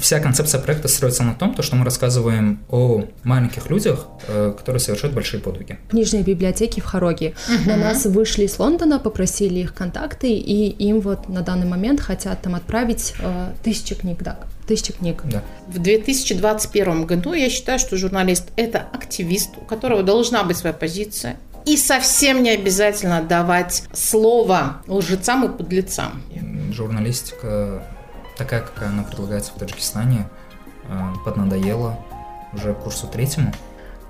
вся концепция проекта строится на том, то, что мы рассказываем о маленьких людях, э, которые совершают большие подвиги. Книжные библиотеки в Хароге угу. на нас вышли из Лондона, попросили их контакты, и им вот на данный момент хотят там отправить э, тысячи книг, да, тысячи книг. Да. В 2021 году я считаю, что журналист – это активист, у которого должна быть своя позиция, и совсем не обязательно давать слово лжецам и подлецам. Журналистика такая, какая она предлагается в Таджикистане, э, поднадоела уже курсу третьему.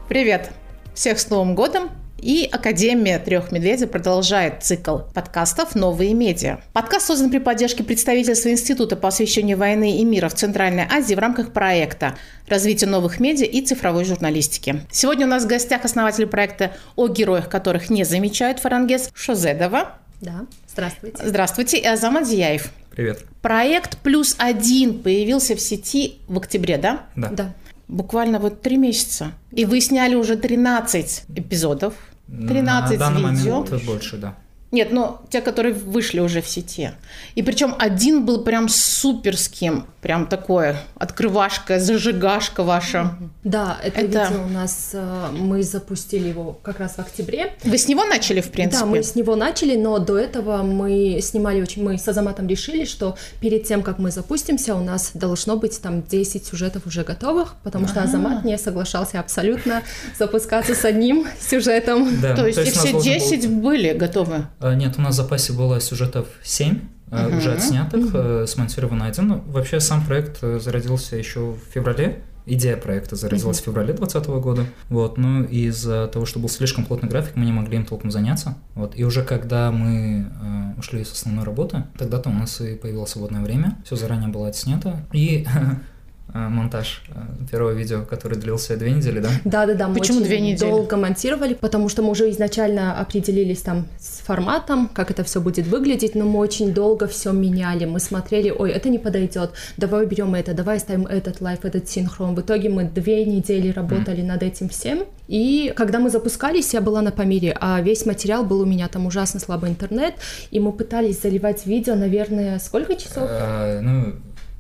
Привет! Всех с Новым годом! И Академия трех медведей продолжает цикл подкастов «Новые медиа». Подкаст создан при поддержке представительства Института по освещению войны и мира в Центральной Азии в рамках проекта «Развитие новых медиа и цифровой журналистики». Сегодня у нас в гостях основатель проекта «О героях, которых не замечают» Фарангес Шозедова. Да, здравствуйте. Здравствуйте, и Азамат Зияев. Привет. Проект «Плюс один» появился в сети в октябре, да? Да. Да. Буквально вот три месяца. И вы сняли уже 13 эпизодов. 13 На данный видео. момент больше, да. Нет, но те, которые вышли уже в сети. И причем один был прям суперским, прям такое, открывашка, зажигашка ваша. Да, это, Это- видео у нас, э, мы запустили его как раз в октябре. Вы с него начали, в принципе? Да, мы с него начали, но до этого мы снимали очень, мы с Азаматом решили, что перед тем, как мы запустимся, у нас должно быть там 10 сюжетов уже готовых, потому что Азамат не соглашался абсолютно запускаться с одним сюжетом. Да, То есть, и все должен был- 10 были готовы? А, Нет, у нас в запасе было сюжетов 7, а, уже отснятых, э, смонтирован один. Ну, Вообще сам проект э, зародился еще в феврале. Идея проекта зародилась в феврале 2020 года. Вот, ну из-за того, что был слишком плотный график, мы не могли им толком заняться. Вот, и уже когда мы э, ушли с основной работы, тогда-то у нас и появилось свободное время. Все заранее было отснято. И э, монтаж э, первого видео, который длился две недели, да? Да-да-да, мы Почему две недели? долго монтировали, потому что мы уже изначально определились там с форматом, как это все будет выглядеть, но мы очень долго все меняли. Мы смотрели, ой, это не подойдет, давай уберем это, давай ставим этот лайф, этот синхрон. В итоге мы две недели работали над этим всем. И когда мы запускались, я была на Памире, а весь материал был у меня, там ужасно слабый интернет, и мы пытались заливать видео, наверное, сколько часов? Э, ну,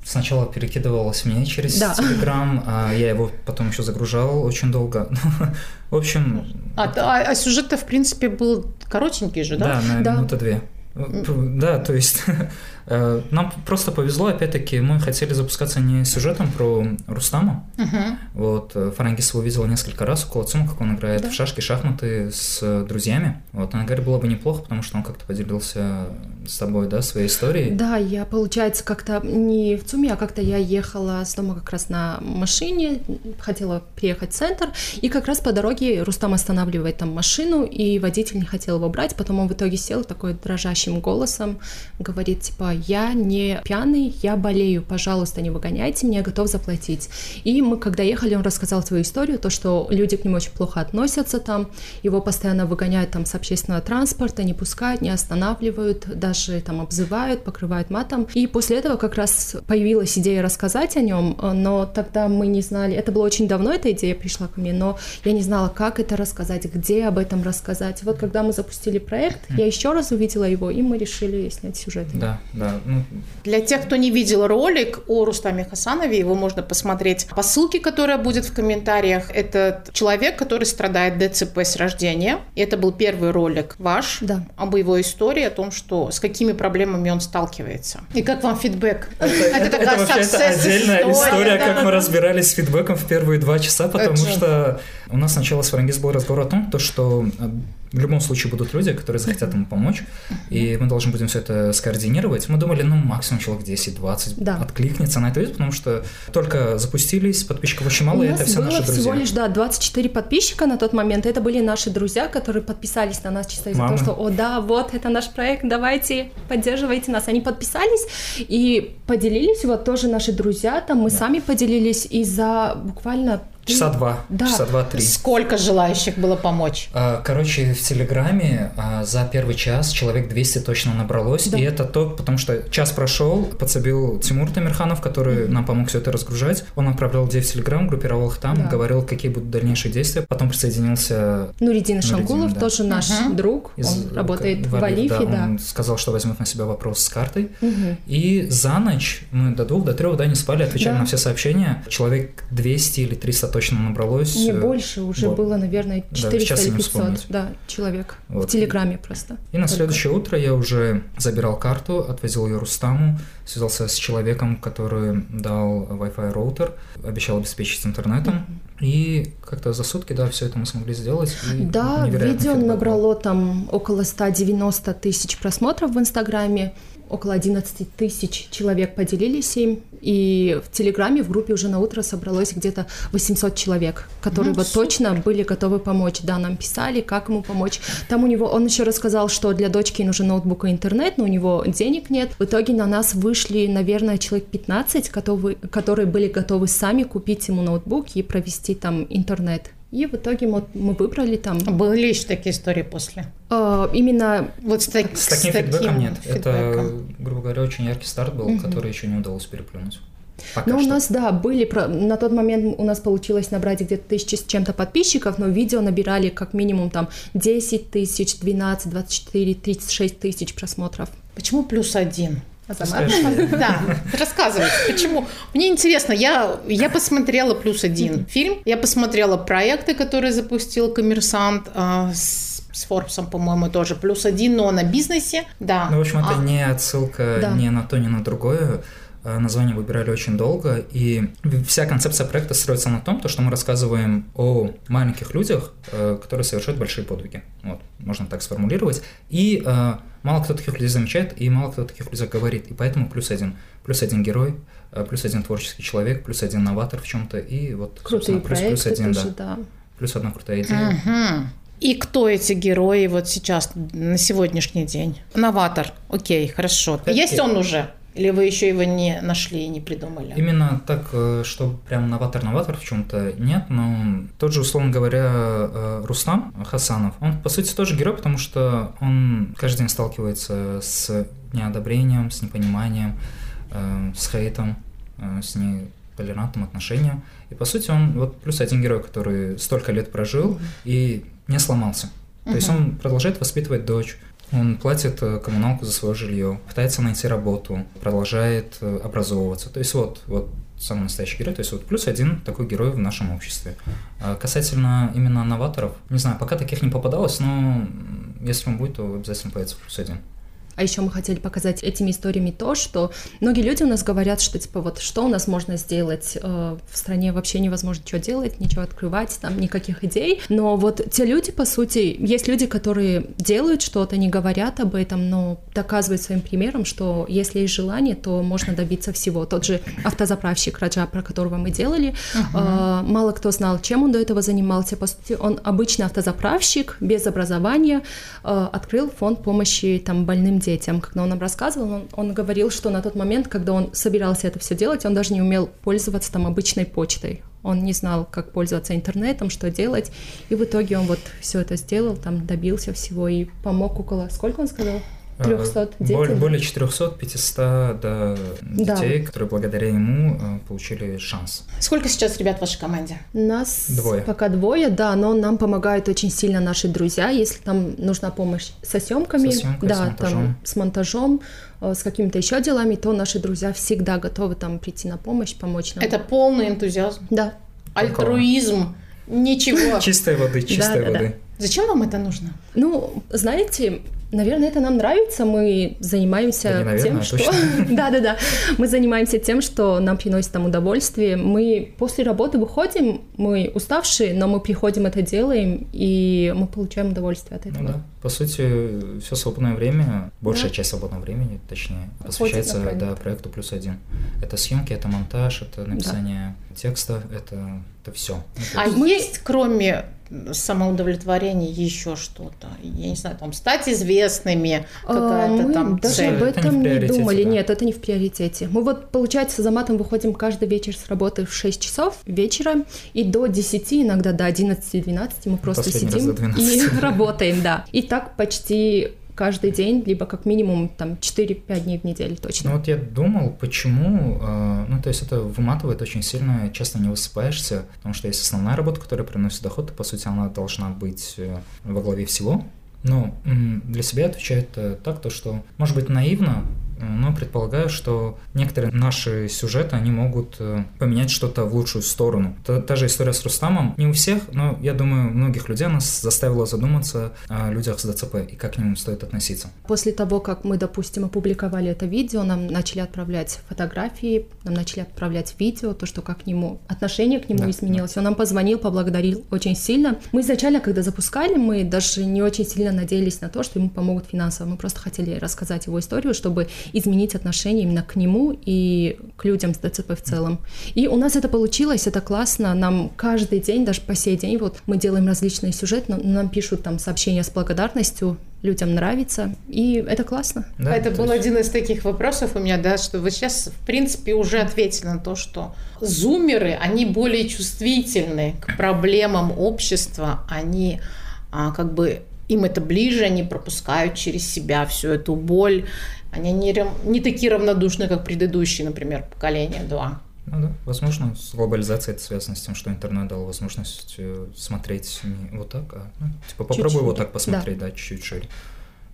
сначала перекидывалось мне через Да. Телеграм, а я его потом еще загружал очень долго. В общем, А, а, а сюжет-то, в принципе, был коротенький же, да? да, на Да. минуты две. Да, то есть нам просто повезло, опять-таки, мы хотели запускаться не сюжетом про Рустама, Мгм. вот, э, Фарангис его видела несколько раз около ЦУМа, как он играет Да. в шашки, шахматы с э, друзьями, вот, она говорит, было бы неплохо, потому что он как-то поделился с тобой, да, своей историей, Да, я, получается, как-то не в ЦУМе, а как-то я ехала с дома как раз на машине, хотела приехать в центр, и как раз по дороге Рустам останавливает там машину, и водитель не хотел его брать, потом он в итоге сел такой дрожащим голосом, говорит, типа, я не пьяный, я болею, пожалуйста, не выгоняйте меня, я готов заплатить. И мы, когда ехали, он рассказал свою историю, то, что люди к нему очень плохо относятся там, его постоянно выгоняют там с общественного транспорта, не пускают, не останавливают, даже там обзывают, покрывают матом. И после этого как раз появилась идея рассказать о нем, но тогда мы не знали, это было очень давно, эта идея пришла ко мне, но я не знала, как это рассказать, где об этом рассказать. Вот когда мы запустили проект, я еще раз увидела его, и мы решили снять сюжет. да, да, ну, Для тех, кто не видел ролик о Рустаме Хасанове, его можно посмотреть по ссылке, которая будет в комментариях. Это человек, который страдает ДЦП с рождения. И это был первый ролик ваш Да. об его истории, о том, что с какими проблемами он сталкивается. И как вам фидбэк? Это, такая вообще это отдельная история, история, да, как да, мы да. разбирались с фидбэком в первые два часа, потому Это- что у нас сначала с был разговор о том, то, что э, в любом случае будут люди, которые захотят ему помочь, и мы должны будем все это скоординировать. Мы думали, ну, максимум человек 10-20 Да. откликнется на это видео, потому что только запустились, подписчиков очень мало, У и это все было наши всего друзья. лишь, да, 24 подписчика на тот момент. Это были наши друзья, которые подписались на нас чисто из-за Мамы. того, что, о, да, вот, это наш проект, давайте, поддерживайте нас. Они подписались и поделились, вот тоже наши друзья, там мы сами поделились, и за буквально Часа два. Да. Часа два-три. Сколько желающих было помочь? А, Короче, в Телеграме а, за первый час человек 200 точно набралось. Да. И это то, потому что час прошел, подсобил Тимур Тамирханов, который нам помог все это разгружать. Он отправлял людей в Телеграм, группировал их там, Да. говорил, какие будут дальнейшие действия. Потом присоединился Нуридин Шангулов, да. тоже наш Мгм. друг, из он работает в Алифе, Алифе, да. Он сказал, что возьмет на себя вопрос с картой. Мгм. И за ночь мы до двух, до трех, да, не спали, отвечали Да. на все сообщения. Человек 200 или 300 точно набралось. Не Э, больше, уже вот. было, наверное, Да, 400 сейчас или не 500 вспомнить. да, человек Вот. в Телеграме просто. И на Только. следующее утро я уже забирал карту, отвозил ее Рустаму, связался с человеком, который дал Wi-Fi роутер, обещал обеспечить интернетом. И как-то за сутки, да, все это мы смогли сделать. Да, видео фидбэк набрало там около 190 тысяч просмотров в Инстаграме, около 11 тысяч человек поделились им, и в Телеграме в группе уже на утро собралось где-то 800 человек, которые Ну, вот супер. точно были готовы помочь. Да, нам писали, как ему помочь. Там у него, он еще рассказал, что для дочки нужен ноутбук и интернет, но у него денег нет. В итоге на нас вышли, наверное, человек 15, готовы, которые были готовы сами купить ему ноутбук и провести там интернет. И в итоге мы, мы выбрали там Были еще такие истории после? э, именно Вот с, так- С таким фидбэком нет. фидбэком. Это, грубо говоря, очень яркий старт был, который еще не удалось переплюнуть. Пока Ну, у нас, да, были, на тот момент у нас получилось набрать где-то тысячи с чем-то подписчиков, но видео набирали как минимум там 10 тысяч, 12, 24, 36 тысяч просмотров. Почему плюс один? Азамат? Скажи. Да, рассказывай, почему? Мне интересно, я, я посмотрела «Плюс один» фильм, я посмотрела проекты, которые запустил «Коммерсант», а, с, с Форбсом, по-моему, тоже «Плюс один», но на бизнесе, да. Ну, в общем, это А, не отсылка Да. ни на то, ни на другое. Э, Название выбирали очень долго, и вся концепция проекта строится на том, то, что мы рассказываем о маленьких людях, э, которые совершают большие подвиги. Вот, можно так сформулировать. И э, мало кто таких людей замечает, и мало кто таких людей говорит. И поэтому плюс один. Плюс один герой, плюс один творческий человек, плюс один новатор в чем-то, и вот, Крутые собственно, плюс, плюс один, тоже, да. да. Плюс одна крутая идея. Мгм. И кто эти герои вот сейчас, на сегодняшний день? Новатор, окей, хорошо. Есть он уже? Или вы еще его не нашли и не придумали? Именно так, э, что прям новатор-новатор в чем-то нет, но тот же, условно говоря, э, Рустам Хасанов, он, по сути, тоже герой, потому что он каждый день сталкивается с неодобрением, с непониманием, э, с хейтом, с нетолерантным отношением. И, по сути, он вот плюс один герой, который столько лет прожил и не сломался. То есть он продолжает воспитывать дочь, он платит э, коммуналку за свое жилье, пытается найти работу, продолжает э, образовываться. То есть вот, вот самый настоящий герой. То есть вот плюс один такой герой в нашем обществе. А касательно именно новаторов, не знаю, пока таких не попадалось, но если он будет, то обязательно появится плюс один. А еще мы хотели показать этими историями то, что многие люди у нас говорят, что типа вот что у нас можно сделать э, в стране вообще невозможно ничего делать, ничего открывать, там никаких идей. Но вот те люди, по сути, есть люди, которые делают что-то, не говорят об этом, но доказывают своим примером, что если есть желание, то можно добиться всего. Тот же автозаправщик Раджа, про которого мы делали, э, мало кто знал, чем он до этого занимался. По сути, он обычный автозаправщик без образования, э, открыл фонд помощи там больным детям. Когда он нам рассказывал, он, он говорил, что на тот момент, когда он собирался это все делать, он даже не умел пользоваться там обычной почтой. Он не знал, как пользоваться интернетом, что делать. И в итоге он вот все это сделал, там добился всего и помог около... Сколько он сказал? 300 Э, детей? Более, более 400, 500 да, Да. детей, которые благодаря ему э, получили шанс. Сколько сейчас ребят в вашей команде? Нас Двое. пока двое, да, но нам помогают очень сильно наши друзья, если там нужна помощь со съемками, Со съемкой, да, с монтажом. там с монтажом, э, с какими-то еще делами, то наши друзья всегда готовы там прийти на помощь, помочь нам. Это полный энтузиазм, Да. альтруизм, ничего. Чистой воды, чистой да, да. воды. Зачем вам это нужно? Ну, знаете, наверное, это нам нравится. Мы занимаемся Да не наверное, тем, а что... Да-да-да. Мы занимаемся тем, что нам приносит там удовольствие. Мы после работы выходим, мы уставшие, но мы приходим, это делаем, и мы получаем удовольствие от этого. Ну да. По сути, все свободное время, большая Да. часть свободного времени, точнее, посвящается да, проекту плюс один. Это съемки, это монтаж, это написание текста, это, это все. А есть, кроме самоудовлетворение, еще что-то? Я не знаю, там стать известными, А, какая-то мы там даже цель. об Это не этом не, думали. да. Нет, это не в приоритете. Мы вот, получается, за матом выходим каждый вечер с работы в 6 часов вечера, и до 10, иногда до 11-12 мы просто Последний сидим до 12. и работаем, да. И так почти каждый день, либо как минимум там 4-5 дней в неделю точно. Ну вот я думал, почему, э, ну то есть это выматывает очень сильно, часто не высыпаешься, потому что есть основная работа, которая приносит доход, и по сути она должна быть э, во главе всего. Но для себя отвечает так, то что, может быть, наивно, но предполагаю, что некоторые наши сюжеты, они могут э, поменять что-то в лучшую сторону. Та, та же история с Рустамом, не у всех, но я думаю, многих людей она заставила задуматься о людях с ДЦП и как к ним стоит относиться. После того, как мы, допустим, опубликовали это видео, нам начали отправлять фотографии, нам начали отправлять видео, то, что как к нему, отношение к нему Да, изменилось. Он нам позвонил, поблагодарил очень сильно. Мы изначально, когда запускали, мы даже не очень сильно надеялись на то, что ему помогут финансово. Мы просто хотели рассказать его историю, чтобы изменить отношение именно к нему и к людям с ДЦП в целом. И у нас это получилось, это классно. Нам каждый день, даже по сей день, вот мы делаем различные сюжеты, но нам пишут там сообщения с благодарностью, людям нравится, и это классно. Да, это то был есть- один из таких вопросов у меня, да, что вы сейчас, в принципе, уже ответили на то, что зумеры, они более чувствительны к проблемам общества, они а, как бы им это ближе, они пропускают через себя всю эту боль, они не, не такие равнодушны, как предыдущие, например, поколение 2. Ну да, возможно, с глобализацией это связано с тем, что интернет дал возможность э, смотреть не вот так, а ну, типа попробуй Чуть-чуть. вот так посмотреть, да, чуть-чуть шире.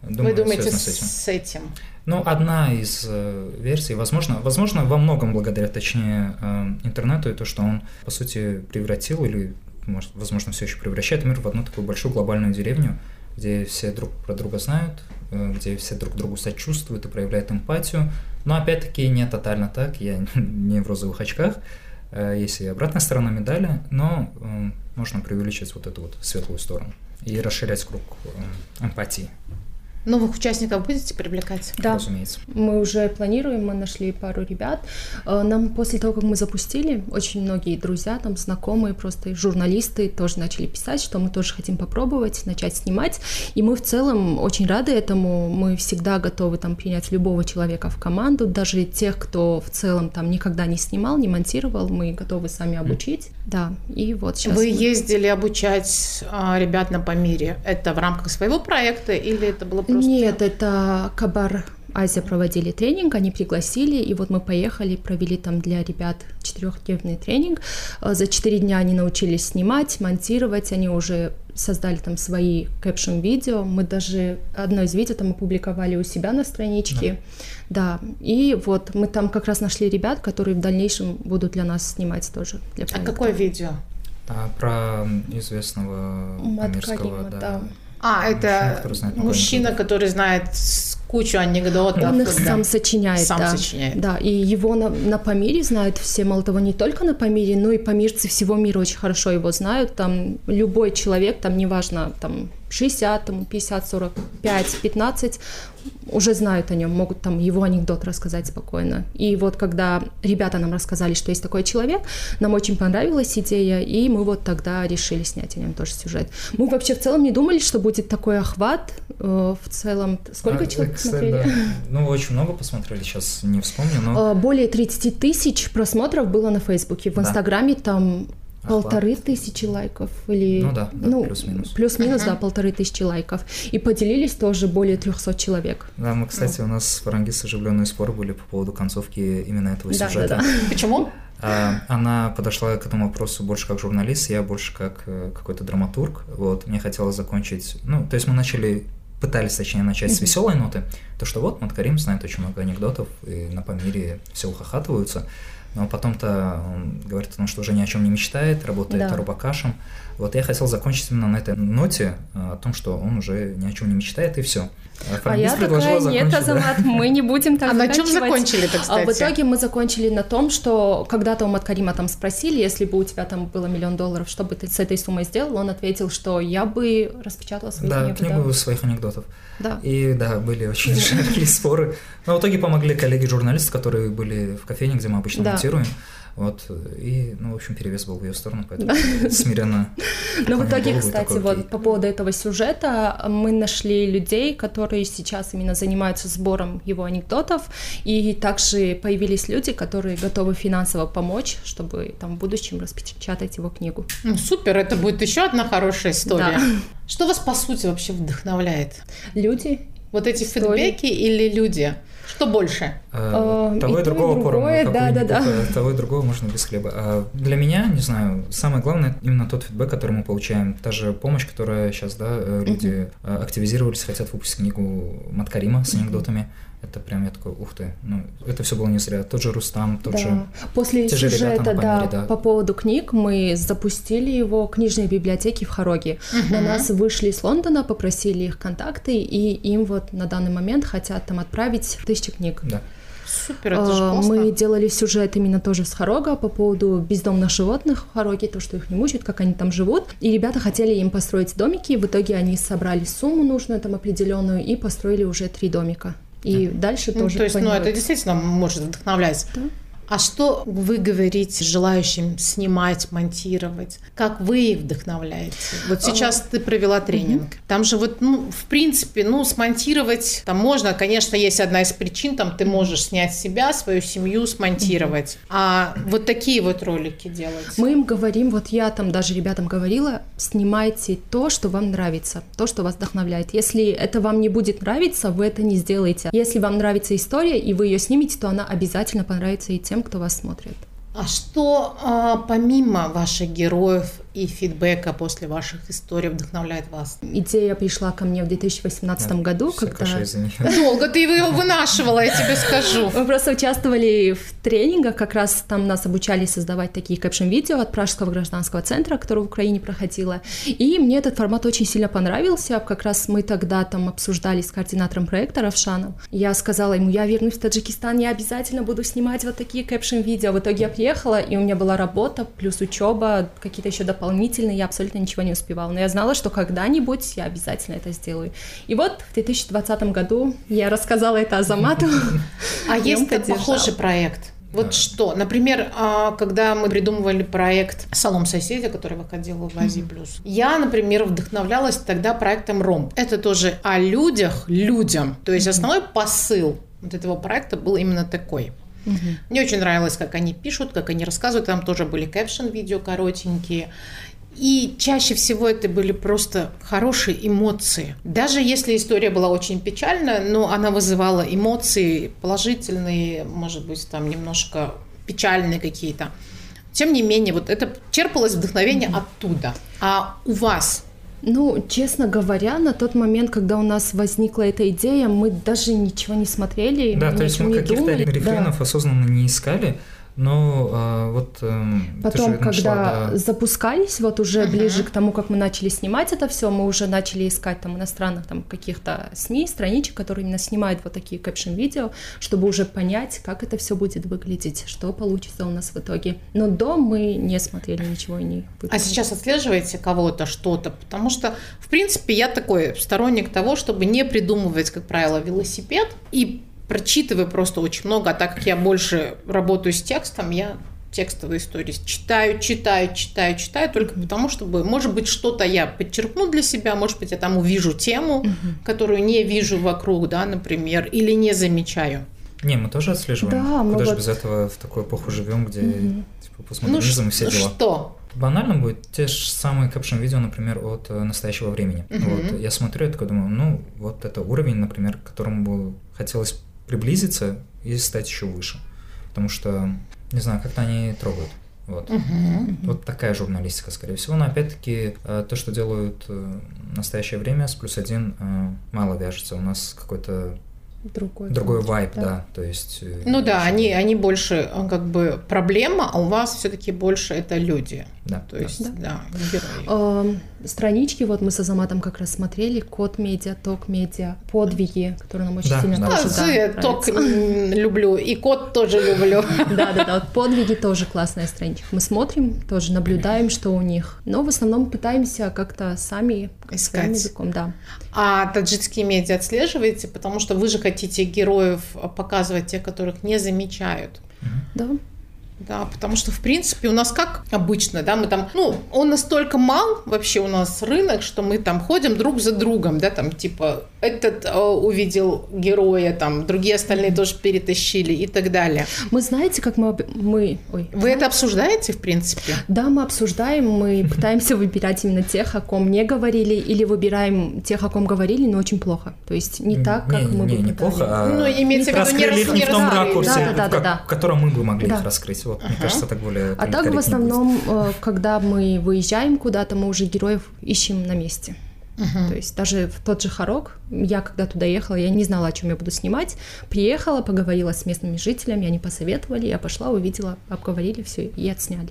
Вы думаете, с этим. с этим? Ну, одна из э, версий, возможно, возможно, во многом благодаря, точнее, э, интернету, и то, что он, по сути, превратил или, может, возможно, все еще превращает мир в одну такую большую глобальную деревню, где все друг про друга знают, э, где все друг другу сочувствуют и проявляют эмпатию. Но, опять-таки, не тотально так, я не в розовых очках, э, есть и обратная сторона медали, но э, можно преувеличить вот эту вот светлую сторону и расширять круг эмпатии, Новых участников будете привлекать? Да, разумеется. мы уже планируем, мы нашли пару ребят. Э, Нам после того, как мы запустили, очень многие друзья, там знакомые, просто журналисты тоже начали писать, что мы тоже хотим попробовать, начать снимать. И мы в целом очень рады этому. Мы всегда готовы там принять любого человека в команду, даже тех, кто в целом там никогда не снимал, не монтировал, мы готовы сами обучить. Да, и вот сейчас Вы мы- ездили обучать а, ребят на Памире. Это в рамках своего проекта или это было просто... Нет, это Кабар Азия проводили тренинг, они пригласили, и вот мы поехали, провели там для ребят четырехдневный тренинг. Э, За четыре дня они научились снимать, монтировать, они уже создали там свои кэпшн-видео. Мы даже одно из видео там опубликовали у себя на страничке. Да. и вот мы там как раз нашли ребят, которые в дальнейшем будут для нас снимать тоже. Для А какое видео? А, про известного Мат памирского, Карима, да. да. А, Мужчина, это который знает мужчина, который знает кучу анекдотов. Он их да. сам сочиняет, Сам да. сочиняет. Да, и его на, на Памире знают все, мало того, не только на Памире, но и памирцы всего мира очень хорошо его знают. Там любой человек, там неважно, там 60, там 50, 45, 15, уже знают о нем, могут там его анекдот рассказать спокойно. И вот когда ребята нам рассказали, что есть такой человек, нам очень понравилась идея, и мы вот тогда решили снять о нем тоже сюжет. Мы вообще в целом не думали, что будет такой охват. э, В целом, сколько А, человек кстати, смотрели? да. Ну, очень много посмотрели, сейчас не вспомню, но А, Более 30 тысяч просмотров было на Фейсбуке. В Да. Инстаграме там Охват. полторы тысячи лайков или Ну да, да, плюс-минус. плюс-минус, да, полторы тысячи лайков. И поделились тоже более 300 человек. да, мы, кстати, у нас с Фарангис оживленные споры были по поводу концовки именно этого Да, сюжета. да, Почему? А, Она подошла к этому вопросу больше как журналист, я больше как э, какой-то драматург. Вот, мне хотелось закончить. Ну, то есть мы начали пытались, точнее, начать с веселой ноты, то что вот Маткарим знает очень много анекдотов, и на Памире все ухахатываются, но потом-то он говорит о том, что уже ни о чем не мечтает, работает Да. рубакашем. Вот я хотел закончить именно на этой ноте, а, о том, что он уже ни о чем не мечтает, и все. А я такая, нет, Азамат, мы не будем так А на чем заканчивать». закончили-то, А кстати? в итоге мы закончили на том, что когда-то у Маткарима там спросили, если бы у тебя там было миллион долларов, что бы ты с этой суммой сделал, он ответил, что я бы распечатала свои Да, книги. книгу своих анекдотов. Да. И да, были очень жаркие споры. Но в итоге помогли коллеги-журналисты, которые были в кофейне, где мы обычно Да. Вот, и, ну, в общем, перевес был в ее сторону, поэтому смиренно. Ну, в итоге, кстати, вот по поводу этого сюжета, мы нашли людей, которые сейчас именно занимаются сбором его анекдотов, и также появились люди, которые готовы финансово помочь, чтобы там в будущем распечатать его книгу. Ну, супер, это будет еще одна хорошая история. Да. Что вас, по сути, вообще вдохновляет? Люди. Вот эти истории. фидбэки или люди? Что больше? А, того и, и другого и другое, да, да, да. Того и другого можно без хлеба. А для меня, не знаю, самое главное именно тот фидбэк, который мы получаем. Та же помощь, которая сейчас, да, э, люди uh-huh. активизировались, хотят выпустить книгу Маткарима с анекдотами. Uh-huh это прям я такой, ух ты, ну это все было не зря. Тот же Рустам, тот да. же. После те сюжета, же ребята, да, по поводу книг мы запустили его книжные библиотеки в Хароге. Угу. На нас вышли из Лондона, попросили их контакты, и им вот на данный момент хотят там отправить тысячи книг. Да. Супер, это же а, классно. Мы делали сюжет именно тоже с Хорога по поводу бездомных животных в Хороге, то, что их не мучают, как они там живут. И ребята хотели им построить домики, в итоге они собрали сумму нужную там определенную и построили уже три домика. И да. дальше ну, тоже. То есть, ну, это действительно может вдохновлять. Да. А что вы говорите желающим снимать, монтировать? Как вы их вдохновляете? Вот сейчас ты провела тренинг. Угу. Там же вот, ну, в принципе, ну, смонтировать там можно. Конечно, есть одна из причин, там ты можешь снять себя, свою семью, смонтировать. Угу. А вот такие вот ролики делать? Мы им говорим, вот я там даже ребятам говорила, снимайте то, что вам нравится, то, что вас вдохновляет. Если это вам не будет нравиться, вы это не сделаете. Если вам нравится история, и вы ее снимете, то она обязательно понравится и тем, тем, кто вас смотрит. А что а, помимо ваших героев и фидбэка после ваших историй вдохновляет вас? Идея пришла ко мне в 2018 да, году, когда... Долго ты его вынашивала, я тебе скажу. Мы просто участвовали в тренингах, как раз там нас обучали создавать такие кэпшн-видео от Пражского гражданского центра, который в Украине проходила. И мне этот формат очень сильно понравился. Как раз мы тогда там обсуждали с координатором проекта Равшаном. Я сказала ему, я вернусь в Таджикистан, я обязательно буду снимать вот такие кэпшн-видео. В итоге я приехала, и у меня была работа, плюс учеба, какие-то еще дополнительные дополнительно я абсолютно ничего не успевала. Но я знала, что когда-нибудь я обязательно это сделаю. И вот в 2020 году я рассказала это Азамату. А есть похожий проект? Вот да. что, например, а, когда мы придумывали проект «Салом соседя», который выходил в Азии Плюс, я, например, вдохновлялась тогда проектом «Ром». Это тоже о людях, людям. То есть основной посыл вот этого проекта был именно такой. Угу. Мне очень нравилось, как они пишут, как они рассказывают. Там тоже были кэпшн-видео коротенькие. И чаще всего это были просто хорошие эмоции. Даже если история была очень печальная, но она вызывала эмоции положительные, может быть, там немножко печальные какие-то. Тем не менее, вот это черпалось вдохновение mm оттуда. А у вас ну, честно говоря, на тот момент, когда у нас возникла эта идея, мы даже ничего не смотрели. Да, то есть мы каких-то рефренов да. осознанно не искали. Но а, вот эм, потом, когда нашла, да... запускались, вот уже uh-huh. ближе к тому, как мы начали снимать это все, мы уже начали искать там иностранных там каких-то СМИ, страничек, которые именно снимают вот такие кэпшн видео, чтобы уже понять, как это все будет выглядеть, что получится у нас в итоге. Но до мы не смотрели ничего и не. Выполнили. А сейчас отслеживаете кого-то что-то, потому что в принципе я такой сторонник того, чтобы не придумывать, как правило, велосипед и прочитываю просто очень много, а так как я больше работаю с текстом, я текстовые истории читаю, читаю, читаю, читаю, только потому, чтобы, может быть, что-то я подчеркну для себя, может быть, я там увижу тему, которую не вижу вокруг, да, например, или не замечаю. Не, мы тоже отслеживаем. Да, мы Куда вот... же без этого в такой эпоху живем, где угу. типа постмодернизм ну, и все ну дела. что? Банально будет те же самые капшн-видео, например, от э, настоящего времени. Угу. Вот, я смотрю, я такой думаю, ну, вот это уровень, например, к которому бы хотелось приблизиться и стать еще выше. Потому что, не знаю, как-то они трогают. Вот. Uh-huh. вот такая журналистика, скорее всего. Но опять-таки, э, то, что делают э, в настоящее время с плюс один, э, мало вяжется. У нас какой-то другой, другой вайб, да. да. То есть. Ну да, они, они больше как бы проблема, а у вас все-таки больше это люди. Да. То есть, да, да герои. Э, странички, вот мы с Азаматом как раз смотрели, Код Медиа, Ток Медиа, подвиги, которые нам очень да, сильно да. тоже да, Ток люблю, и Код тоже люблю. Да, да, да, вот подвиги тоже классная страничка. Мы смотрим, тоже наблюдаем, что у них. Но в основном пытаемся как-то сами искать языком, да. А таджикские медиа отслеживаете, потому что вы же хотите героев показывать, те, которых не замечают. Да. Да, потому что, в принципе, у нас как обычно, да, мы там, ну, он настолько мал вообще у нас рынок, что мы там ходим друг за другом, да, там, типа, этот э, увидел героя, там, другие остальные тоже перетащили и так далее. Мы знаете, как мы... мы ой, Вы это обсуждаете, в принципе? Да, мы обсуждаем, мы пытаемся выбирать именно тех, о ком не говорили, или выбираем тех, о ком говорили, но очень плохо. То есть не так, как не, мы не, бы неплохо, а Ну, имеется в виду, не не не в том ракурсе, Да, да, да, в, да. ко- в котором мы бы могли Да. их раскрыть. Вот, мне кажется, так более А так в корректнее будет. основном, э, когда мы выезжаем куда-то, мы уже героев ищем на месте. То есть даже в тот же Харок, я когда туда ехала, я не знала, о чем я буду снимать. Приехала, поговорила с местными жителями, они посоветовали, я пошла, увидела, обговорили все и отсняли.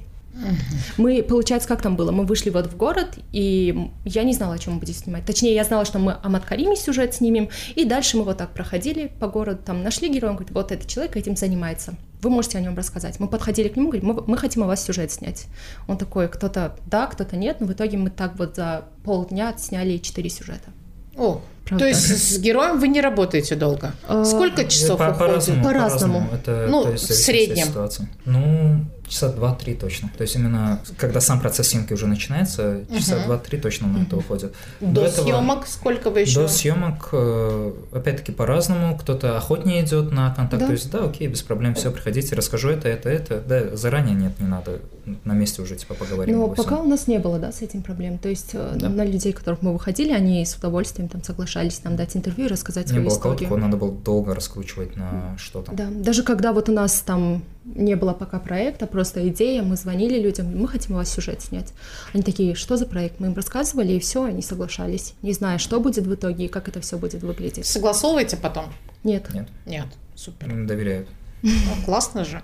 Мы, получается, как там было? Мы вышли вот в город, и я не знала, о чем мы будем снимать. Точнее, я знала, что мы о Маткариме сюжет снимем, и дальше мы вот так проходили по городу, там нашли героя, он говорит, вот этот человек этим занимается. Вы можете о нем рассказать. Мы подходили к нему, говорим, мы, мы хотим о вас сюжет снять. Он такой, кто-то да, кто-то нет, но в итоге мы так вот за полдня отсняли четыре сюжета. О, Правда. то есть с героем вы не работаете долго? А, Сколько часов По- уходит? По-разному. По-разному. Это, Ну, в среднем. ситуации. Ну, часа два-три точно. То есть именно, когда сам процесс съемки уже начинается, часа два-три точно на это уходит. До, этого- съемок сколько вы еще? До съемок, э, опять-таки, по-разному. Кто-то охотнее идет на контакт. Да. То есть, да, окей, без проблем, все, приходите, расскажу это, это, это. Да, заранее нет, не надо. На месте уже, типа, поговорим. Но всем. пока у нас не было, да, с этим проблем. То есть э, Да. на людей, которых мы выходили, они с удовольствием там соглашались нам дать интервью и рассказать Не свою было историю. кого надо было долго раскручивать на что-то. Да, даже когда вот у нас там не было пока проекта, просто идея, мы звонили людям, мы хотим у вас сюжет снять. Они такие, что за проект? Мы им рассказывали, и все, они соглашались, не зная, что будет в итоге и как это все будет выглядеть. Согласовываете потом? Нет. Нет, Нет. Супер. доверяют. Ну, классно же.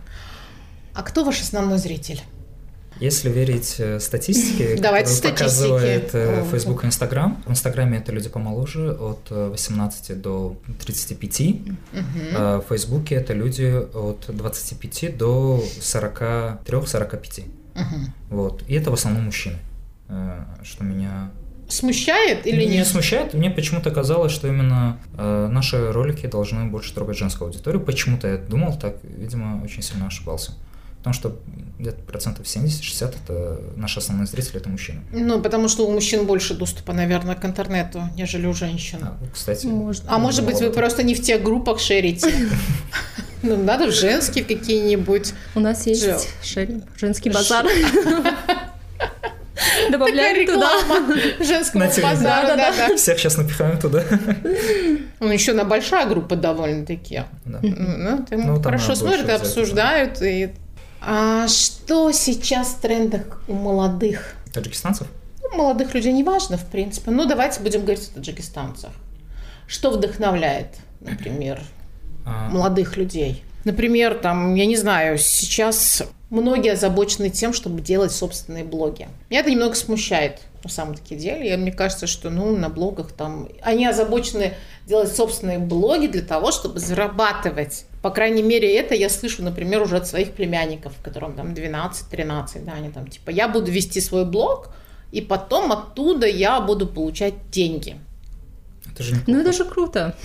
А кто ваш основной зритель? Если верить э, статистике, Давайте которую показывает э, Facebook и Instagram, в Инстаграме это люди помоложе, от э, 18 до 35, Мгм. а в Фейсбуке это люди от 25 до 43-45. Мгм. Вот. И это в основном мужчины. Э, Что меня Смущает или не нет? смущает. Мне почему-то казалось, что именно э, наши ролики должны больше трогать женскую аудиторию. Почему-то я думал так, видимо, очень сильно ошибался. Потому что где-то процентов 70-60 это наши основные зрители, это мужчины. Ну, потому что у мужчин больше доступа, наверное, к интернету, нежели у женщин. А, кстати, Можно. А может быть, вы просто не в тех группах шерите? Ну, надо в женские какие-нибудь. У нас есть шеринг, женский базар. Добавляем туда. реклама женского На телевизоре. базара, да-да. Всех сейчас напихаем туда. Ну, еще на большая группа довольно-таки. Да. Ну, там Ну, хорошо смотрят, обсуждают. И... А что сейчас в трендах у молодых? Таджикистанцев? Ну, молодых людей не важно, в принципе. Ну, давайте будем говорить о таджикистанцах. Что вдохновляет, например, А, молодых людей? Например, там, я не знаю, сейчас многие озабочены тем, чтобы делать собственные блоги. Меня это немного смущает, на самом-таки деле. И мне кажется, что, ну, на блогах там... Они озабочены делать собственные блоги для того, чтобы зарабатывать. По крайней мере, это я слышу, например, уже от своих племянников, которым там 12-13, да, они там типа, я буду вести свой блог, и потом оттуда я буду получать деньги. Это же не Ну это же круто.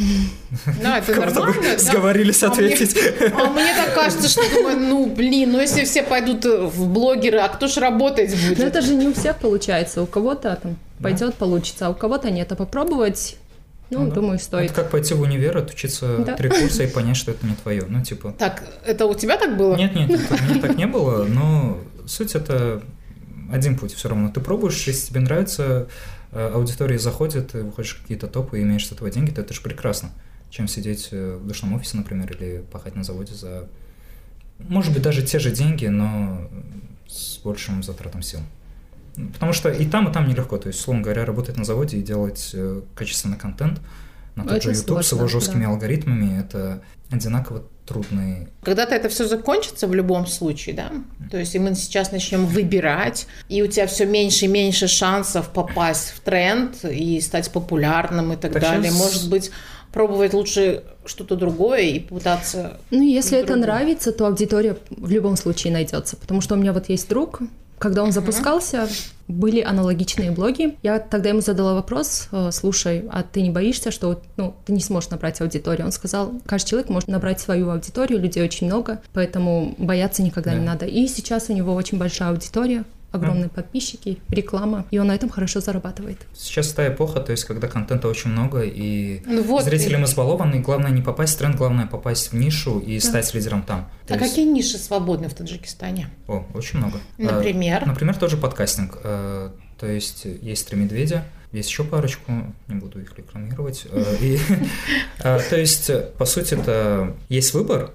Ну, это Как будто нормально, да? сговорились А мне- ответить. А мне так кажется, что думаю, ну блин, ну если все пойдут в блогеры, а кто ж работать Но будет? это же не у всех получается. У кого-то там пойдет, получится, а у кого-то нет. А попробовать, ну, Ну да. думаю, Это стоит. как пойти в универ, отучиться Да. три курса и понять, что это не твое. Ну, типа, Так, это у тебя так было? Нет, нет, это- у меня так не было, но суть это один путь все равно. Ты пробуешь, если тебе нравится, э, аудитория заходит, ты выходишь какие-то топы и имеешь с этого деньги, то это же прекрасно. Чем сидеть э, в душном офисе, например, или пахать на заводе за, может быть, даже те же деньги, но с большим затратом сил. Потому что и там, и там нелегко. То есть, условно говоря, работать на заводе и делать э, качественный контент на тот Это же YouTube с его сложно, жесткими да. алгоритмами, это одинаково трудный Когда-то это все закончится в любом случае, да? То есть и мы сейчас начнем выбирать, и у тебя все меньше и меньше шансов попасть в тренд и стать популярным и так, Так далее. щас- Может быть, пробовать лучше что-то другое и пытаться... Ну, если это Другое. нравится, то аудитория в любом случае найдется. Потому что у меня вот есть друг, Когда он запускался, были аналогичные блоги. Я тогда ему задала вопрос, э, слушай, а ты не боишься, что ну, ты не сможешь набрать аудиторию? Он сказал, каждый человек может набрать свою аудиторию, людей очень много, поэтому бояться никогда Да. не надо. И сейчас у него очень большая аудитория, огромные подписчики, реклама, и он на этом хорошо зарабатывает. Сейчас та эпоха, то есть когда контента очень много, и Ну вот, зрители и- избалованы, главное не попасть в тренд, главное попасть в нишу и стать лидером там. То А есть- какие ниши свободны в Таджикистане? О, очень много. Например? Э, Например, тоже подкастинг. Э, То есть есть три медведя, есть еще парочку, не буду их рекламировать. И, то есть, по сути, это есть выбор,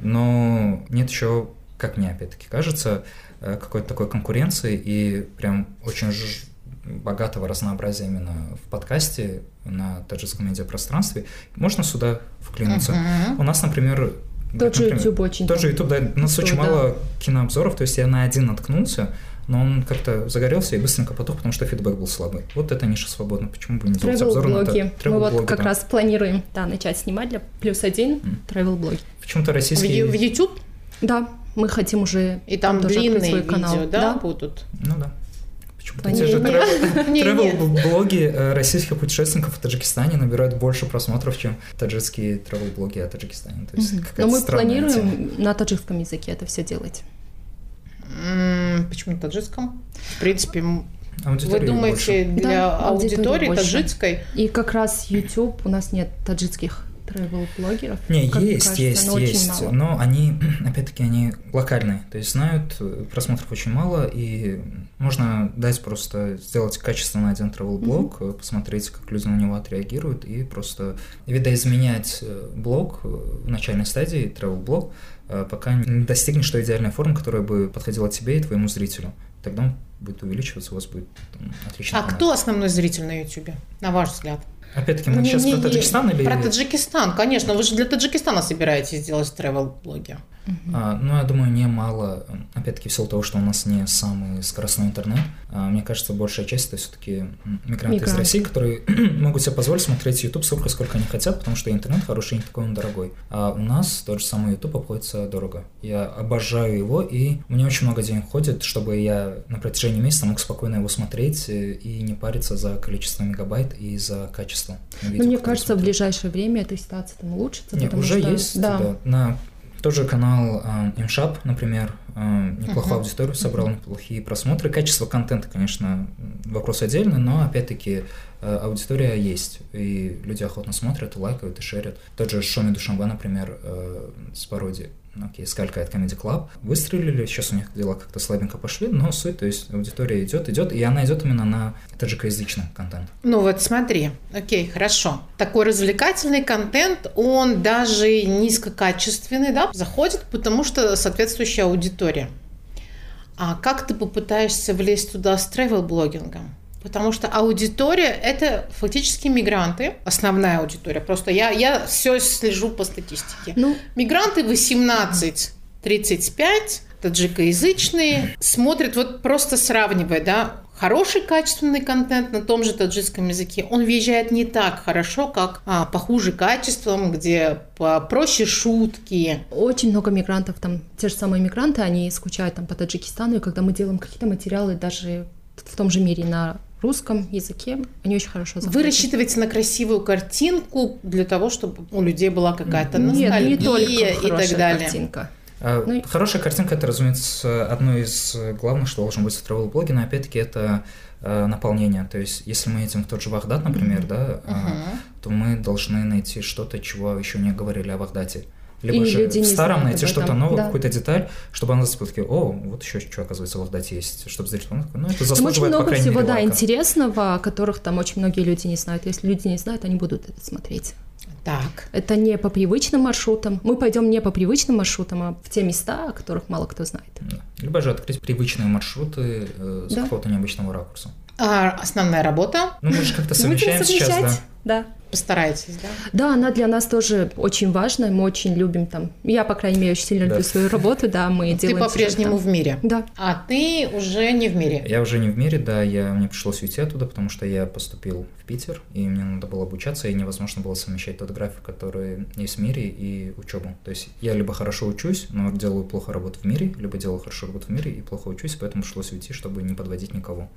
но нет еще, как мне опять-таки кажется, э, какой-то такой конкуренции и прям очень богатого разнообразия именно в подкасте на таджикском медиапространстве. Можно сюда вклиниться. Мгм. У нас, например... Тот же YouTube очень Тоже там YouTube, да, у нас очень мало кинообзоров, то есть я на один наткнулся, но он как-то загорелся и быстренько потух, потому что фидбэк был слабый. Вот это ниша свободна, почему бы не делать обзоры на это? Мы вот как да. раз планируем, да, начать снимать для плюс один Мгм. travel-блоги. Почему-то В, российские... Ю- в YouTube? Да, мы хотим уже И там длинные свой видео, канал. да, будут? Ну да. Почему-то те же travel-блоги э, российских путешественников в Таджикистане набирают больше просмотров, чем таджикские travel-блоги о Таджикистане. То есть Но мы планируем тема. на таджикском языке это все делать. Почему на таджикском? В принципе, м, вы Аудитории думаете, больше. для Да, аудитории аудитории таджикской? И как раз YouTube у нас нет таджикских travel-блогеров. Не, есть, кажется, есть, есть, мало. но они, опять-таки, они локальные, то есть знают, э, просмотров очень мало, и можно дать просто, сделать качественно один travel-блог, э, посмотреть, как люди на него отреагируют, и просто видоизменять э, блог в начальной стадии, э, пока не достигнешь той идеальной формы, которая бы подходила тебе и твоему зрителю. Тогда он будет увеличиваться, у вас будет там, отличный А канал. кто основной зритель на YouTube, на ваш взгляд? Опять-таки, мы Не- сейчас не- про Таджикистан или... Про Таджикистан, конечно. Вы же для Таджикистана собираетесь делать travel-блоги. А, ну, я думаю, немало. Опять-таки, в силу того, что у нас не самый скоростной интернет, а, мне кажется, большая часть это все-таки мигранты из Мигранты. России, которые могут себе позволить смотреть YouTube столько, сколько они хотят, потому что интернет хороший, не такой он дорогой. А у нас тот же самый YouTube обходится дорого. Я обожаю его, и мне очень много денег ходит, чтобы я на протяжении месяца мог спокойно его смотреть э, и не париться за количество мегабайт и за качество. Но видео, мне которое кажется, в смотрю. ближайшее время эта ситуация там улучшится. Не, потому уже что- есть, Да. да. На тоже канал а, Имшап, например, а, неплохую Мгм. аудиторию собрал, неплохие просмотры. Качество контента, конечно, вопрос отдельный, но опять-таки а, аудитория есть, и люди охотно смотрят, и лайкают, и шерят. Тот же Шоми Душамбе, например, э, с пародией окей, Скалька от Comedy Club, выстрелили, сейчас у них дела как-то слабенько пошли, но суть, то есть аудитория идет, идет, и она идет именно на таджикоязычный контент. Ну вот смотри, окей, хорошо. Такой развлекательный контент, он даже низкокачественный, да, заходит, потому что соответствующая аудитория. А как ты попытаешься влезть туда с travel-блогингом? Потому что аудитория – это фактически мигранты, основная аудитория. Просто я, я все слежу по статистике. Ну, Мигранты 18-35, таджикоязычные, смотрят, вот просто сравнивая, да, хороший качественный контент на том же таджикском языке, он въезжает не так хорошо, как а, похуже качеством, где проще шутки. очень много мигрантов, там те же самые мигранты, они скучают там по Таджикистану, и когда мы делаем какие-то материалы даже в том же мире на русском языке, они очень хорошо Вы заходят. рассчитываете на красивую картинку для того, чтобы у людей была какая-то Нет, ностальгия не только и хорошая так далее. картинка. А, Ну и- Хорошая картинка это, разумеется, одно из главных, что должен быть в travel-блоге, но опять-таки это э, наполнение. То есть, если мы едем в тот же Вагдад, например, да, а, Мгм. то мы должны найти что-то, чего еще не говорили о Вагдате. Либо И же люди в старом найти что-то новое, Да. какую-то деталь, чтобы она зацепила такие, о, вот еще что, оказывается, в Вагдате есть, чтобы зритель, такой, ну, это Там очень заслуживает, по много всего, мере, да, лайка». интересного, о которых там очень многие люди не знают. Если люди не знают, они будут это смотреть. Так. Это не по привычным маршрутам. Мы пойдем не по привычным маршрутам, а в те места, о которых мало кто знает. Да. Либо же открыть привычные маршруты э, с Да. какого-то необычного ракурса. А основная работа Ну, мы же как-то совмещаем сейчас, да. Да. Постараетесь, да? Да, она для нас тоже очень важна, мы очень любим там, я, по крайней мере, очень сильно люблю Да. свою работу, да, мы Ты делаем... по-прежнему сюжет в мире. Да. А ты уже не в мире. Я уже не в мире, да, я, мне пришлось уйти оттуда, потому что я поступил в Питер, и мне надо было обучаться, и невозможно было совмещать тот график, который есть в мире, и учебу. То есть я либо хорошо учусь, но делаю плохо работу в мире, либо делаю хорошо работу в мире и плохо учусь, поэтому пришлось уйти, чтобы не подводить никого.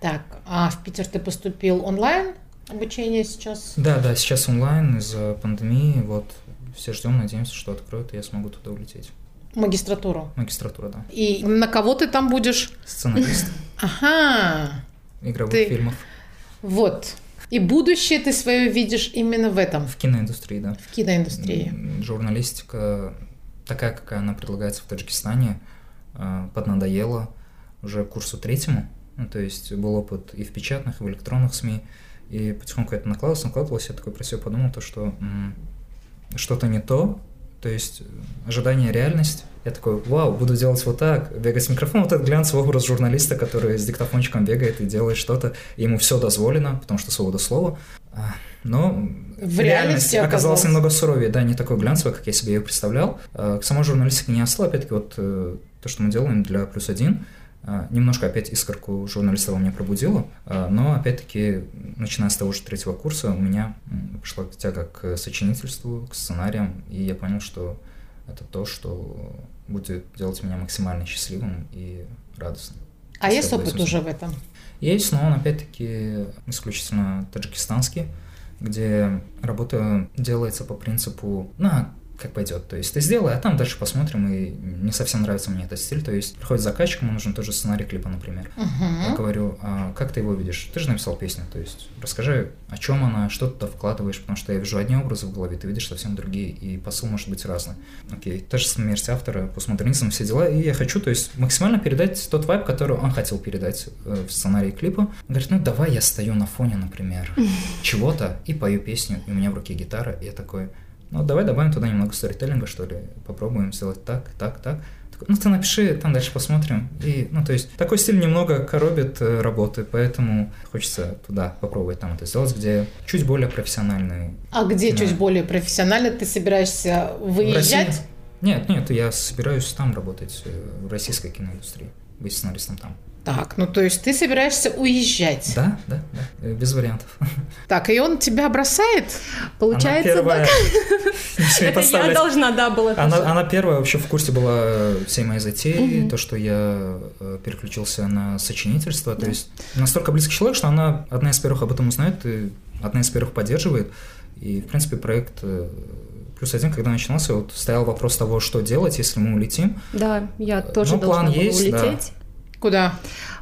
Так, а в Питер ты поступил онлайн? Обучение сейчас? Да, да, сейчас онлайн из-за пандемии, вот все ждем, надеемся, что откроют, и я смогу туда улететь. Магистратуру. Магистратура, да. И на кого ты там будешь? Сценарист Ага, игровых Ты- фильмов вот. И будущее ты свое видишь именно в этом, в киноиндустрии, да. в киноиндустрии. Журналистика такая, какая она предлагается в Таджикистане, э, поднадоела уже курсу третьему. Ну, то есть был опыт и в печатных, и в электронных СМИ. И потихоньку это накладывалось, накладывалось. Я такой про себя подумал, то, что что-то не то. То есть э, ожидание, реальность. Я такой, вау, буду делать вот так, бегать с микрофоном. Вот этот глянцевый образ журналиста, который с диктофончиком бегает и делает что-то, и ему все дозволено, потому что свобода слова. А, Но В реальности оказалось немного суровее, да, не такой глянцевый, как я себе ее представлял. А, К самой журналистике не осталось, опять-таки, вот э, то, что мы делаем для «Плюс один», а, немножко опять искорку журналиста во мне пробудило, а, но опять-таки, начиная с того же третьего курса, у меня пошла тяга к сочинительству, к сценариям, и я понял, что это то, что будет делать меня максимально счастливым и радостным. А есть опыт уже в этом? есть, но он опять-таки исключительно таджикистанский, где работа делается по принципу «на, как пойдет». То есть ты сделай, а там дальше посмотрим, и не совсем нравится мне этот стиль. То есть приходит заказчик, ему нужен тоже сценарий клипа, например. Я Мгм. говорю, а как ты его видишь? Ты же написал песню, то есть расскажи, о чем она, что ты туда вкладываешь, потому что я вижу одни образы в голове, ты видишь совсем другие, и посыл может быть разный. Окей, та же смерть автора, постмодернизм, все дела, и я хочу, то есть максимально передать тот вайб, который он хотел передать э, в сценарии клипа. Он говорит, ну давай я стою на фоне, например, чего-то, и пою песню, и у меня в руке гитара, и я такой, ну давай добавим туда немного сторителлинга, что ли, попробуем сделать так, так, так. Такой, Ну, ты напиши, там дальше посмотрим. И, ну, то есть, такой стиль немного коробит э, работы, поэтому хочется туда попробовать там это сделать, где чуть более профессиональный. А где Да. чуть более профессионально ты собираешься выезжать? Нет, нет, я собираюсь там работать, э, в российской киноиндустрии, быть сценаристом там. Так, ну то есть ты собираешься уезжать. Да, да, да, э, без вариантов. Так, и он тебя бросает? Получается, Она первая. Это я должна, да, была Она, она первая вообще в курсе была э, всей моей затеи, Мгм. то, что я э, переключился на сочинительство. То есть настолько близкий человек, что она одна из первых об этом узнает и одна из первых поддерживает. И, в принципе, проект плюс один, когда начинался, вот стоял вопрос того, что делать, если мы улетим. Да, я тоже Ну, план должна была есть, да. Куда?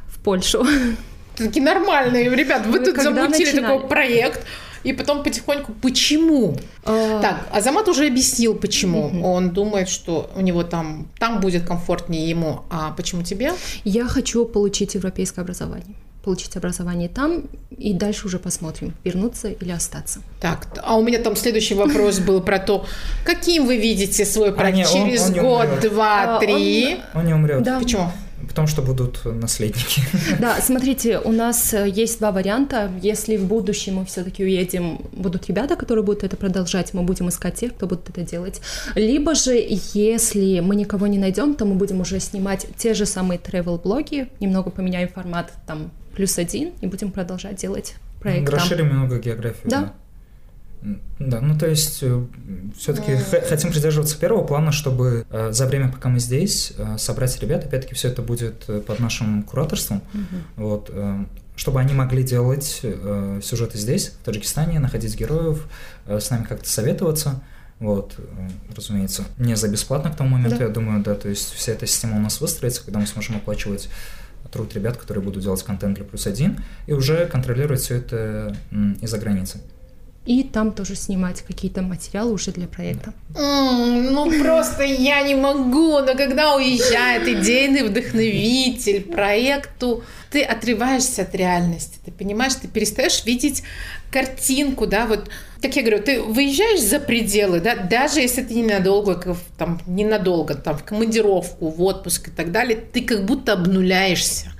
в Польшу. Такие нормальные, ребят, вы Вы тут замутили начинали? такой проект, и потом потихоньку, почему? А, Так, Азамат уже объяснил, почему. Мгм. Он думает, что у него там, там будет комфортнее ему, а почему тебе? Я хочу получить европейское образование. Получить образование там, и дальше уже посмотрим, вернуться или остаться. Так, а у меня там следующий вопрос был про то, каким вы видите свой проект не, он- через он не год, умрет. два, А, три? Он не умрет, Да. Почему? Потому что будут наследники. Да, смотрите, у нас э, есть два варианта. Если в будущем мы все-таки уедем, будут ребята, которые будут это продолжать, мы будем искать тех, кто будет это делать. Либо же, если мы никого не найдем, то мы будем уже снимать те же самые travel-блоги, немного поменяем формат там плюс один и будем продолжать делать проект. Расширим немного географию. Да. Да. Да, ну то есть все-таки хотим придерживаться первого плана, чтобы э, за время, пока мы здесь, э, собрать ребят, опять-таки все это будет э, под нашим кураторством, вот, э, чтобы они могли делать э, сюжеты здесь, в Таджикистане, находить героев, э, с нами как-то советоваться. Вот, э, разумеется, не за бесплатно к тому моменту, Да. я думаю, да, то есть вся эта система у нас выстроится, когда мы сможем оплачивать труд ребят, которые будут делать контент для плюс один, и уже контролировать все это из-за границы. И там тоже снимать какие-то материалы уже для проекта. Ну просто я не могу, но когда уезжает идейный вдохновитель проекту, ты отрываешься от реальности, ты понимаешь, ты перестаешь видеть картинку, да, вот, как я говорю, ты выезжаешь за пределы, да, даже если ты ненадолго, там, ненадолго, там, в командировку, в отпуск и так далее, ты как будто обнуляешься.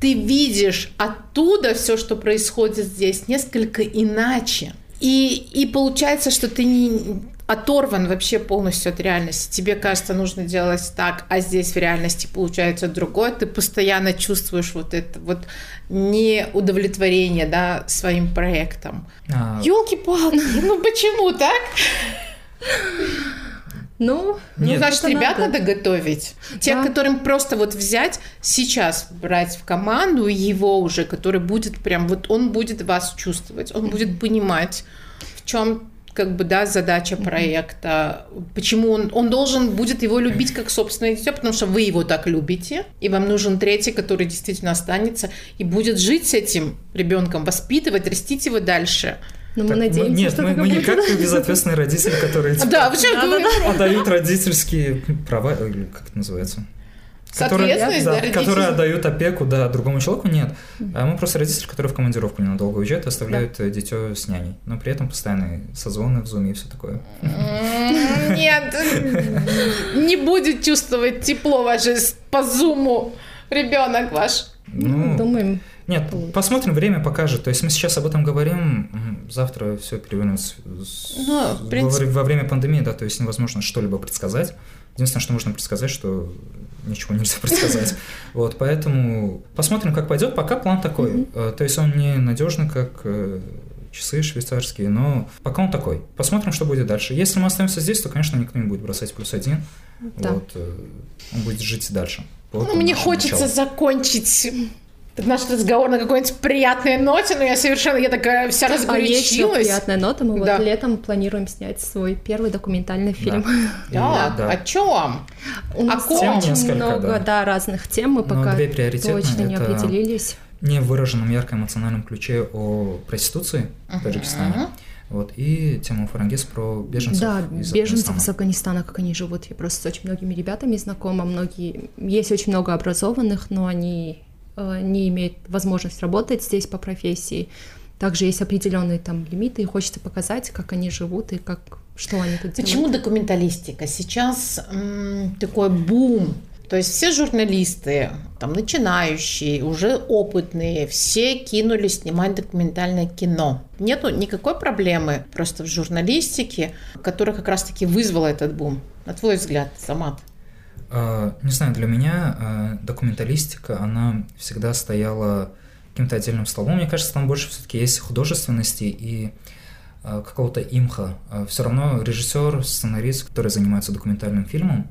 Ты видишь оттуда все, что происходит здесь, несколько иначе. И, и получается, что ты не оторван вообще полностью от реальности. Тебе кажется, нужно делать так, а здесь в реальности получается другое. Ты постоянно чувствуешь вот это вот неудовлетворение, да, своим проектом. А... Елки-палки, ну почему так? Ну, ну, значит, ребят надо. надо готовить. Те, да. которым просто вот взять сейчас, брать в команду его уже, который будет прям, вот он будет вас чувствовать, он будет понимать, в чем как бы, да, задача проекта, почему он, он должен будет его любить как собственное дитя, потому что вы его так любите, и вам нужен третий, который действительно останется и будет жить с этим ребенком, воспитывать, растить его дальше. Но ну, так, мы надеемся, нет, что мы, мы не как безответственные родители, которые да, типа, отдают родительские права, как это называется? Которые, да, которые отдают опеку да, другому человеку, нет. А мы просто родители, которые в командировку ненадолго уезжают и оставляют да. дитё с няней. Но при этом постоянные созвоны в зуме и все такое. Нет, не будет чувствовать тепло ваше по зуму ребенок ваш. Ну, Думаем. Нет, посмотрим, время покажет. То есть мы сейчас об этом говорим, завтра все перевернется ну, принципе... во, во время пандемии, да, то есть невозможно что-либо предсказать. Единственное, что можно предсказать, что ничего нельзя предсказать. Вот, поэтому посмотрим, как пойдет. Пока план такой. Э, то есть он не надежный, как э, часы швейцарские, но пока он такой. Посмотрим, что будет дальше. Если мы останемся здесь, то, конечно, никто не будет бросать плюс один. Да. Вот, э, он будет жить дальше. Ну, мне хочется началу. закончить наш разговор на какой-нибудь приятной ноте, но я совершенно, я такая вся разгорячилась. А есть приятная нота, мы да. вот летом планируем снять свой первый документальный фильм. Да, да. о чем? У нас о ком? очень несколько, много да. Да, разных тем, мы пока точно не определились. Не в выраженном ярком эмоциональном ключе о проституции в Таджикистане. Вот, и тему Фарангис про беженцев Да, из беженцев Афганистана. из Афганистана, как они живут. Я просто с очень многими ребятами знакома. Многие... Есть очень много образованных, но они не имеет возможность работать здесь по профессии. Также есть определенные там лимиты, и хочется показать, как они живут и как что они тут Почему делают. документалистика? Сейчас м, такой бум. То есть все журналисты, там начинающие, уже опытные, все кинулись снимать документальное кино. Нету никакой проблемы просто в журналистике, которая как раз-таки вызвала этот бум. На твой взгляд, Самат? А, не знаю, для меня а, документалистика, она всегда стояла каким-то отдельным столбом. Мне кажется, там больше все-таки есть художественности и а, какого-то имха. Все равно режиссер, сценарист, которые занимаются документальным фильмом,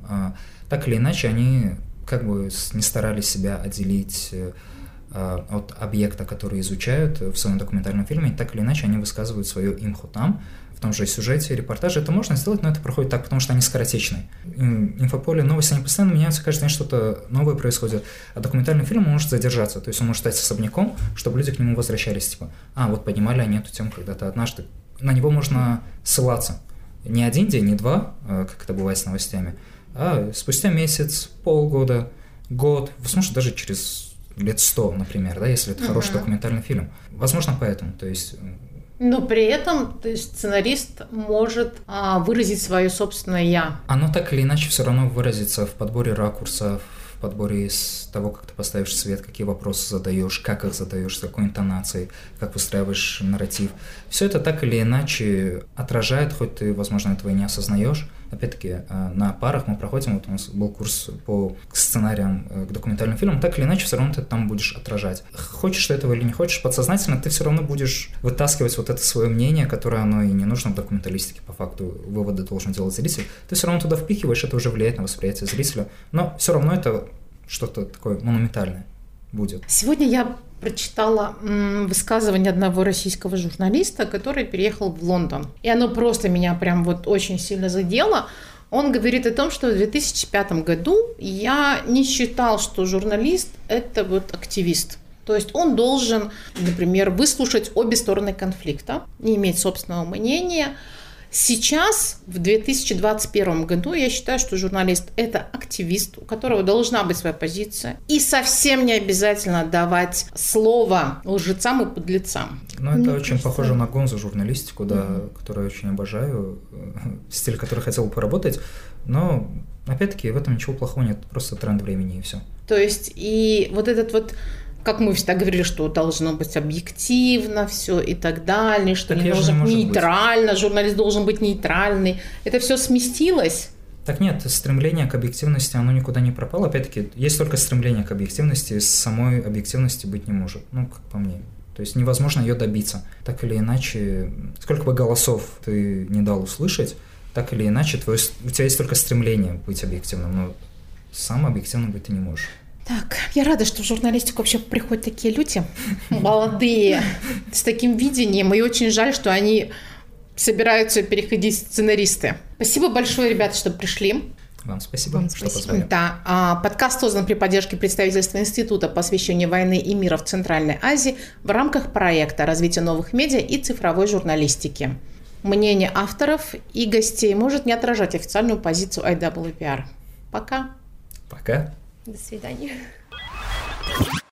так или иначе, они как бы не старались себя отделить э, от объекта, который изучают в своем документальном фильме, так или иначе они высказывают свое имху там, в том же сюжете, репортаже, это можно сделать, но это проходит так, потому что они скоротечны. Инфополе, новости, они постоянно меняются, каждый день что-то новое происходит, а документальный фильм может задержаться, то есть он может стать особняком, чтобы люди к нему возвращались, типа, а, вот поднимали они эту тему когда-то однажды. На него можно ссылаться. Не один день, не два, э, как это бывает с новостями, а спустя месяц, полгода, год, возможно, даже через лет сто, например, да, если это uh-huh. хороший документальный фильм. Возможно, поэтому. То есть но при этом то есть, сценарист может а, выразить свое собственное я. Оно так или иначе все равно выразится в подборе ракурсов, в подборе из того, как ты поставишь свет, какие вопросы задаешь, как их задаешь, с какой интонацией, как выстраиваешь нарратив. Все это так или иначе отражает, хоть ты, возможно, этого и не осознаешь, опять-таки, э, на парах мы проходим, вот у нас был курс по сценариям э, к документальным фильмам, так или иначе все равно ты там будешь отражать. Хочешь ты этого или не хочешь, подсознательно ты все равно будешь вытаскивать вот это свое мнение, которое оно и не нужно в документалистике, по факту выводы должен делать зритель. Ты все равно туда впихиваешь, это уже влияет на восприятие зрителя, но все равно это что-то такое монументальное будет. Сегодня я прочитала высказывание одного российского журналиста, который переехал в Лондон. И оно просто меня прям вот очень сильно задело. Он говорит о том, что в 2005 году я не считал, что журналист – это вот активист. То есть он должен, например, выслушать обе стороны конфликта, не иметь собственного мнения – Сейчас, в 2021 году, я считаю, что журналист – это активист, у которого должна быть своя позиция. И совсем не обязательно давать слово лжецам и подлецам. Ну, это Мне очень кажется... похоже на гонзу журналистику, да, mm которую я очень обожаю, стиль, который хотел бы поработать. Но, опять-таки, в этом ничего плохого нет, просто тренд времени и все. То есть, и вот этот вот как мы всегда говорили, что должно быть объективно все и так далее, что Так не должен может нейтрально, журналист должен быть нейтральный. Это все сместилось. Так нет, стремление к объективности, оно никуда не пропало. Опять-таки, есть только стремление к объективности, самой объективности быть не может. Ну, как по мне. То есть невозможно ее добиться. Так или иначе, сколько бы голосов ты не дал услышать, так или иначе, твое, у тебя есть только стремление быть объективным, но сам объективным быть ты не можешь. Так, я рада, что в журналистику вообще приходят такие люди, молодые, с таким видением, и очень жаль, что они собираются переходить сценаристы. Спасибо большое, ребята, что пришли. Вам спасибо, Вам что спасибо. позвали. Да, а, подкаст создан при поддержке представительства Института по освещению войны и мира в Центральной Азии в рамках проекта развития новых медиа и цифровой журналистики. Мнение авторов и гостей может не отражать официальную позицию IWPR. Пока. Пока. До свидания.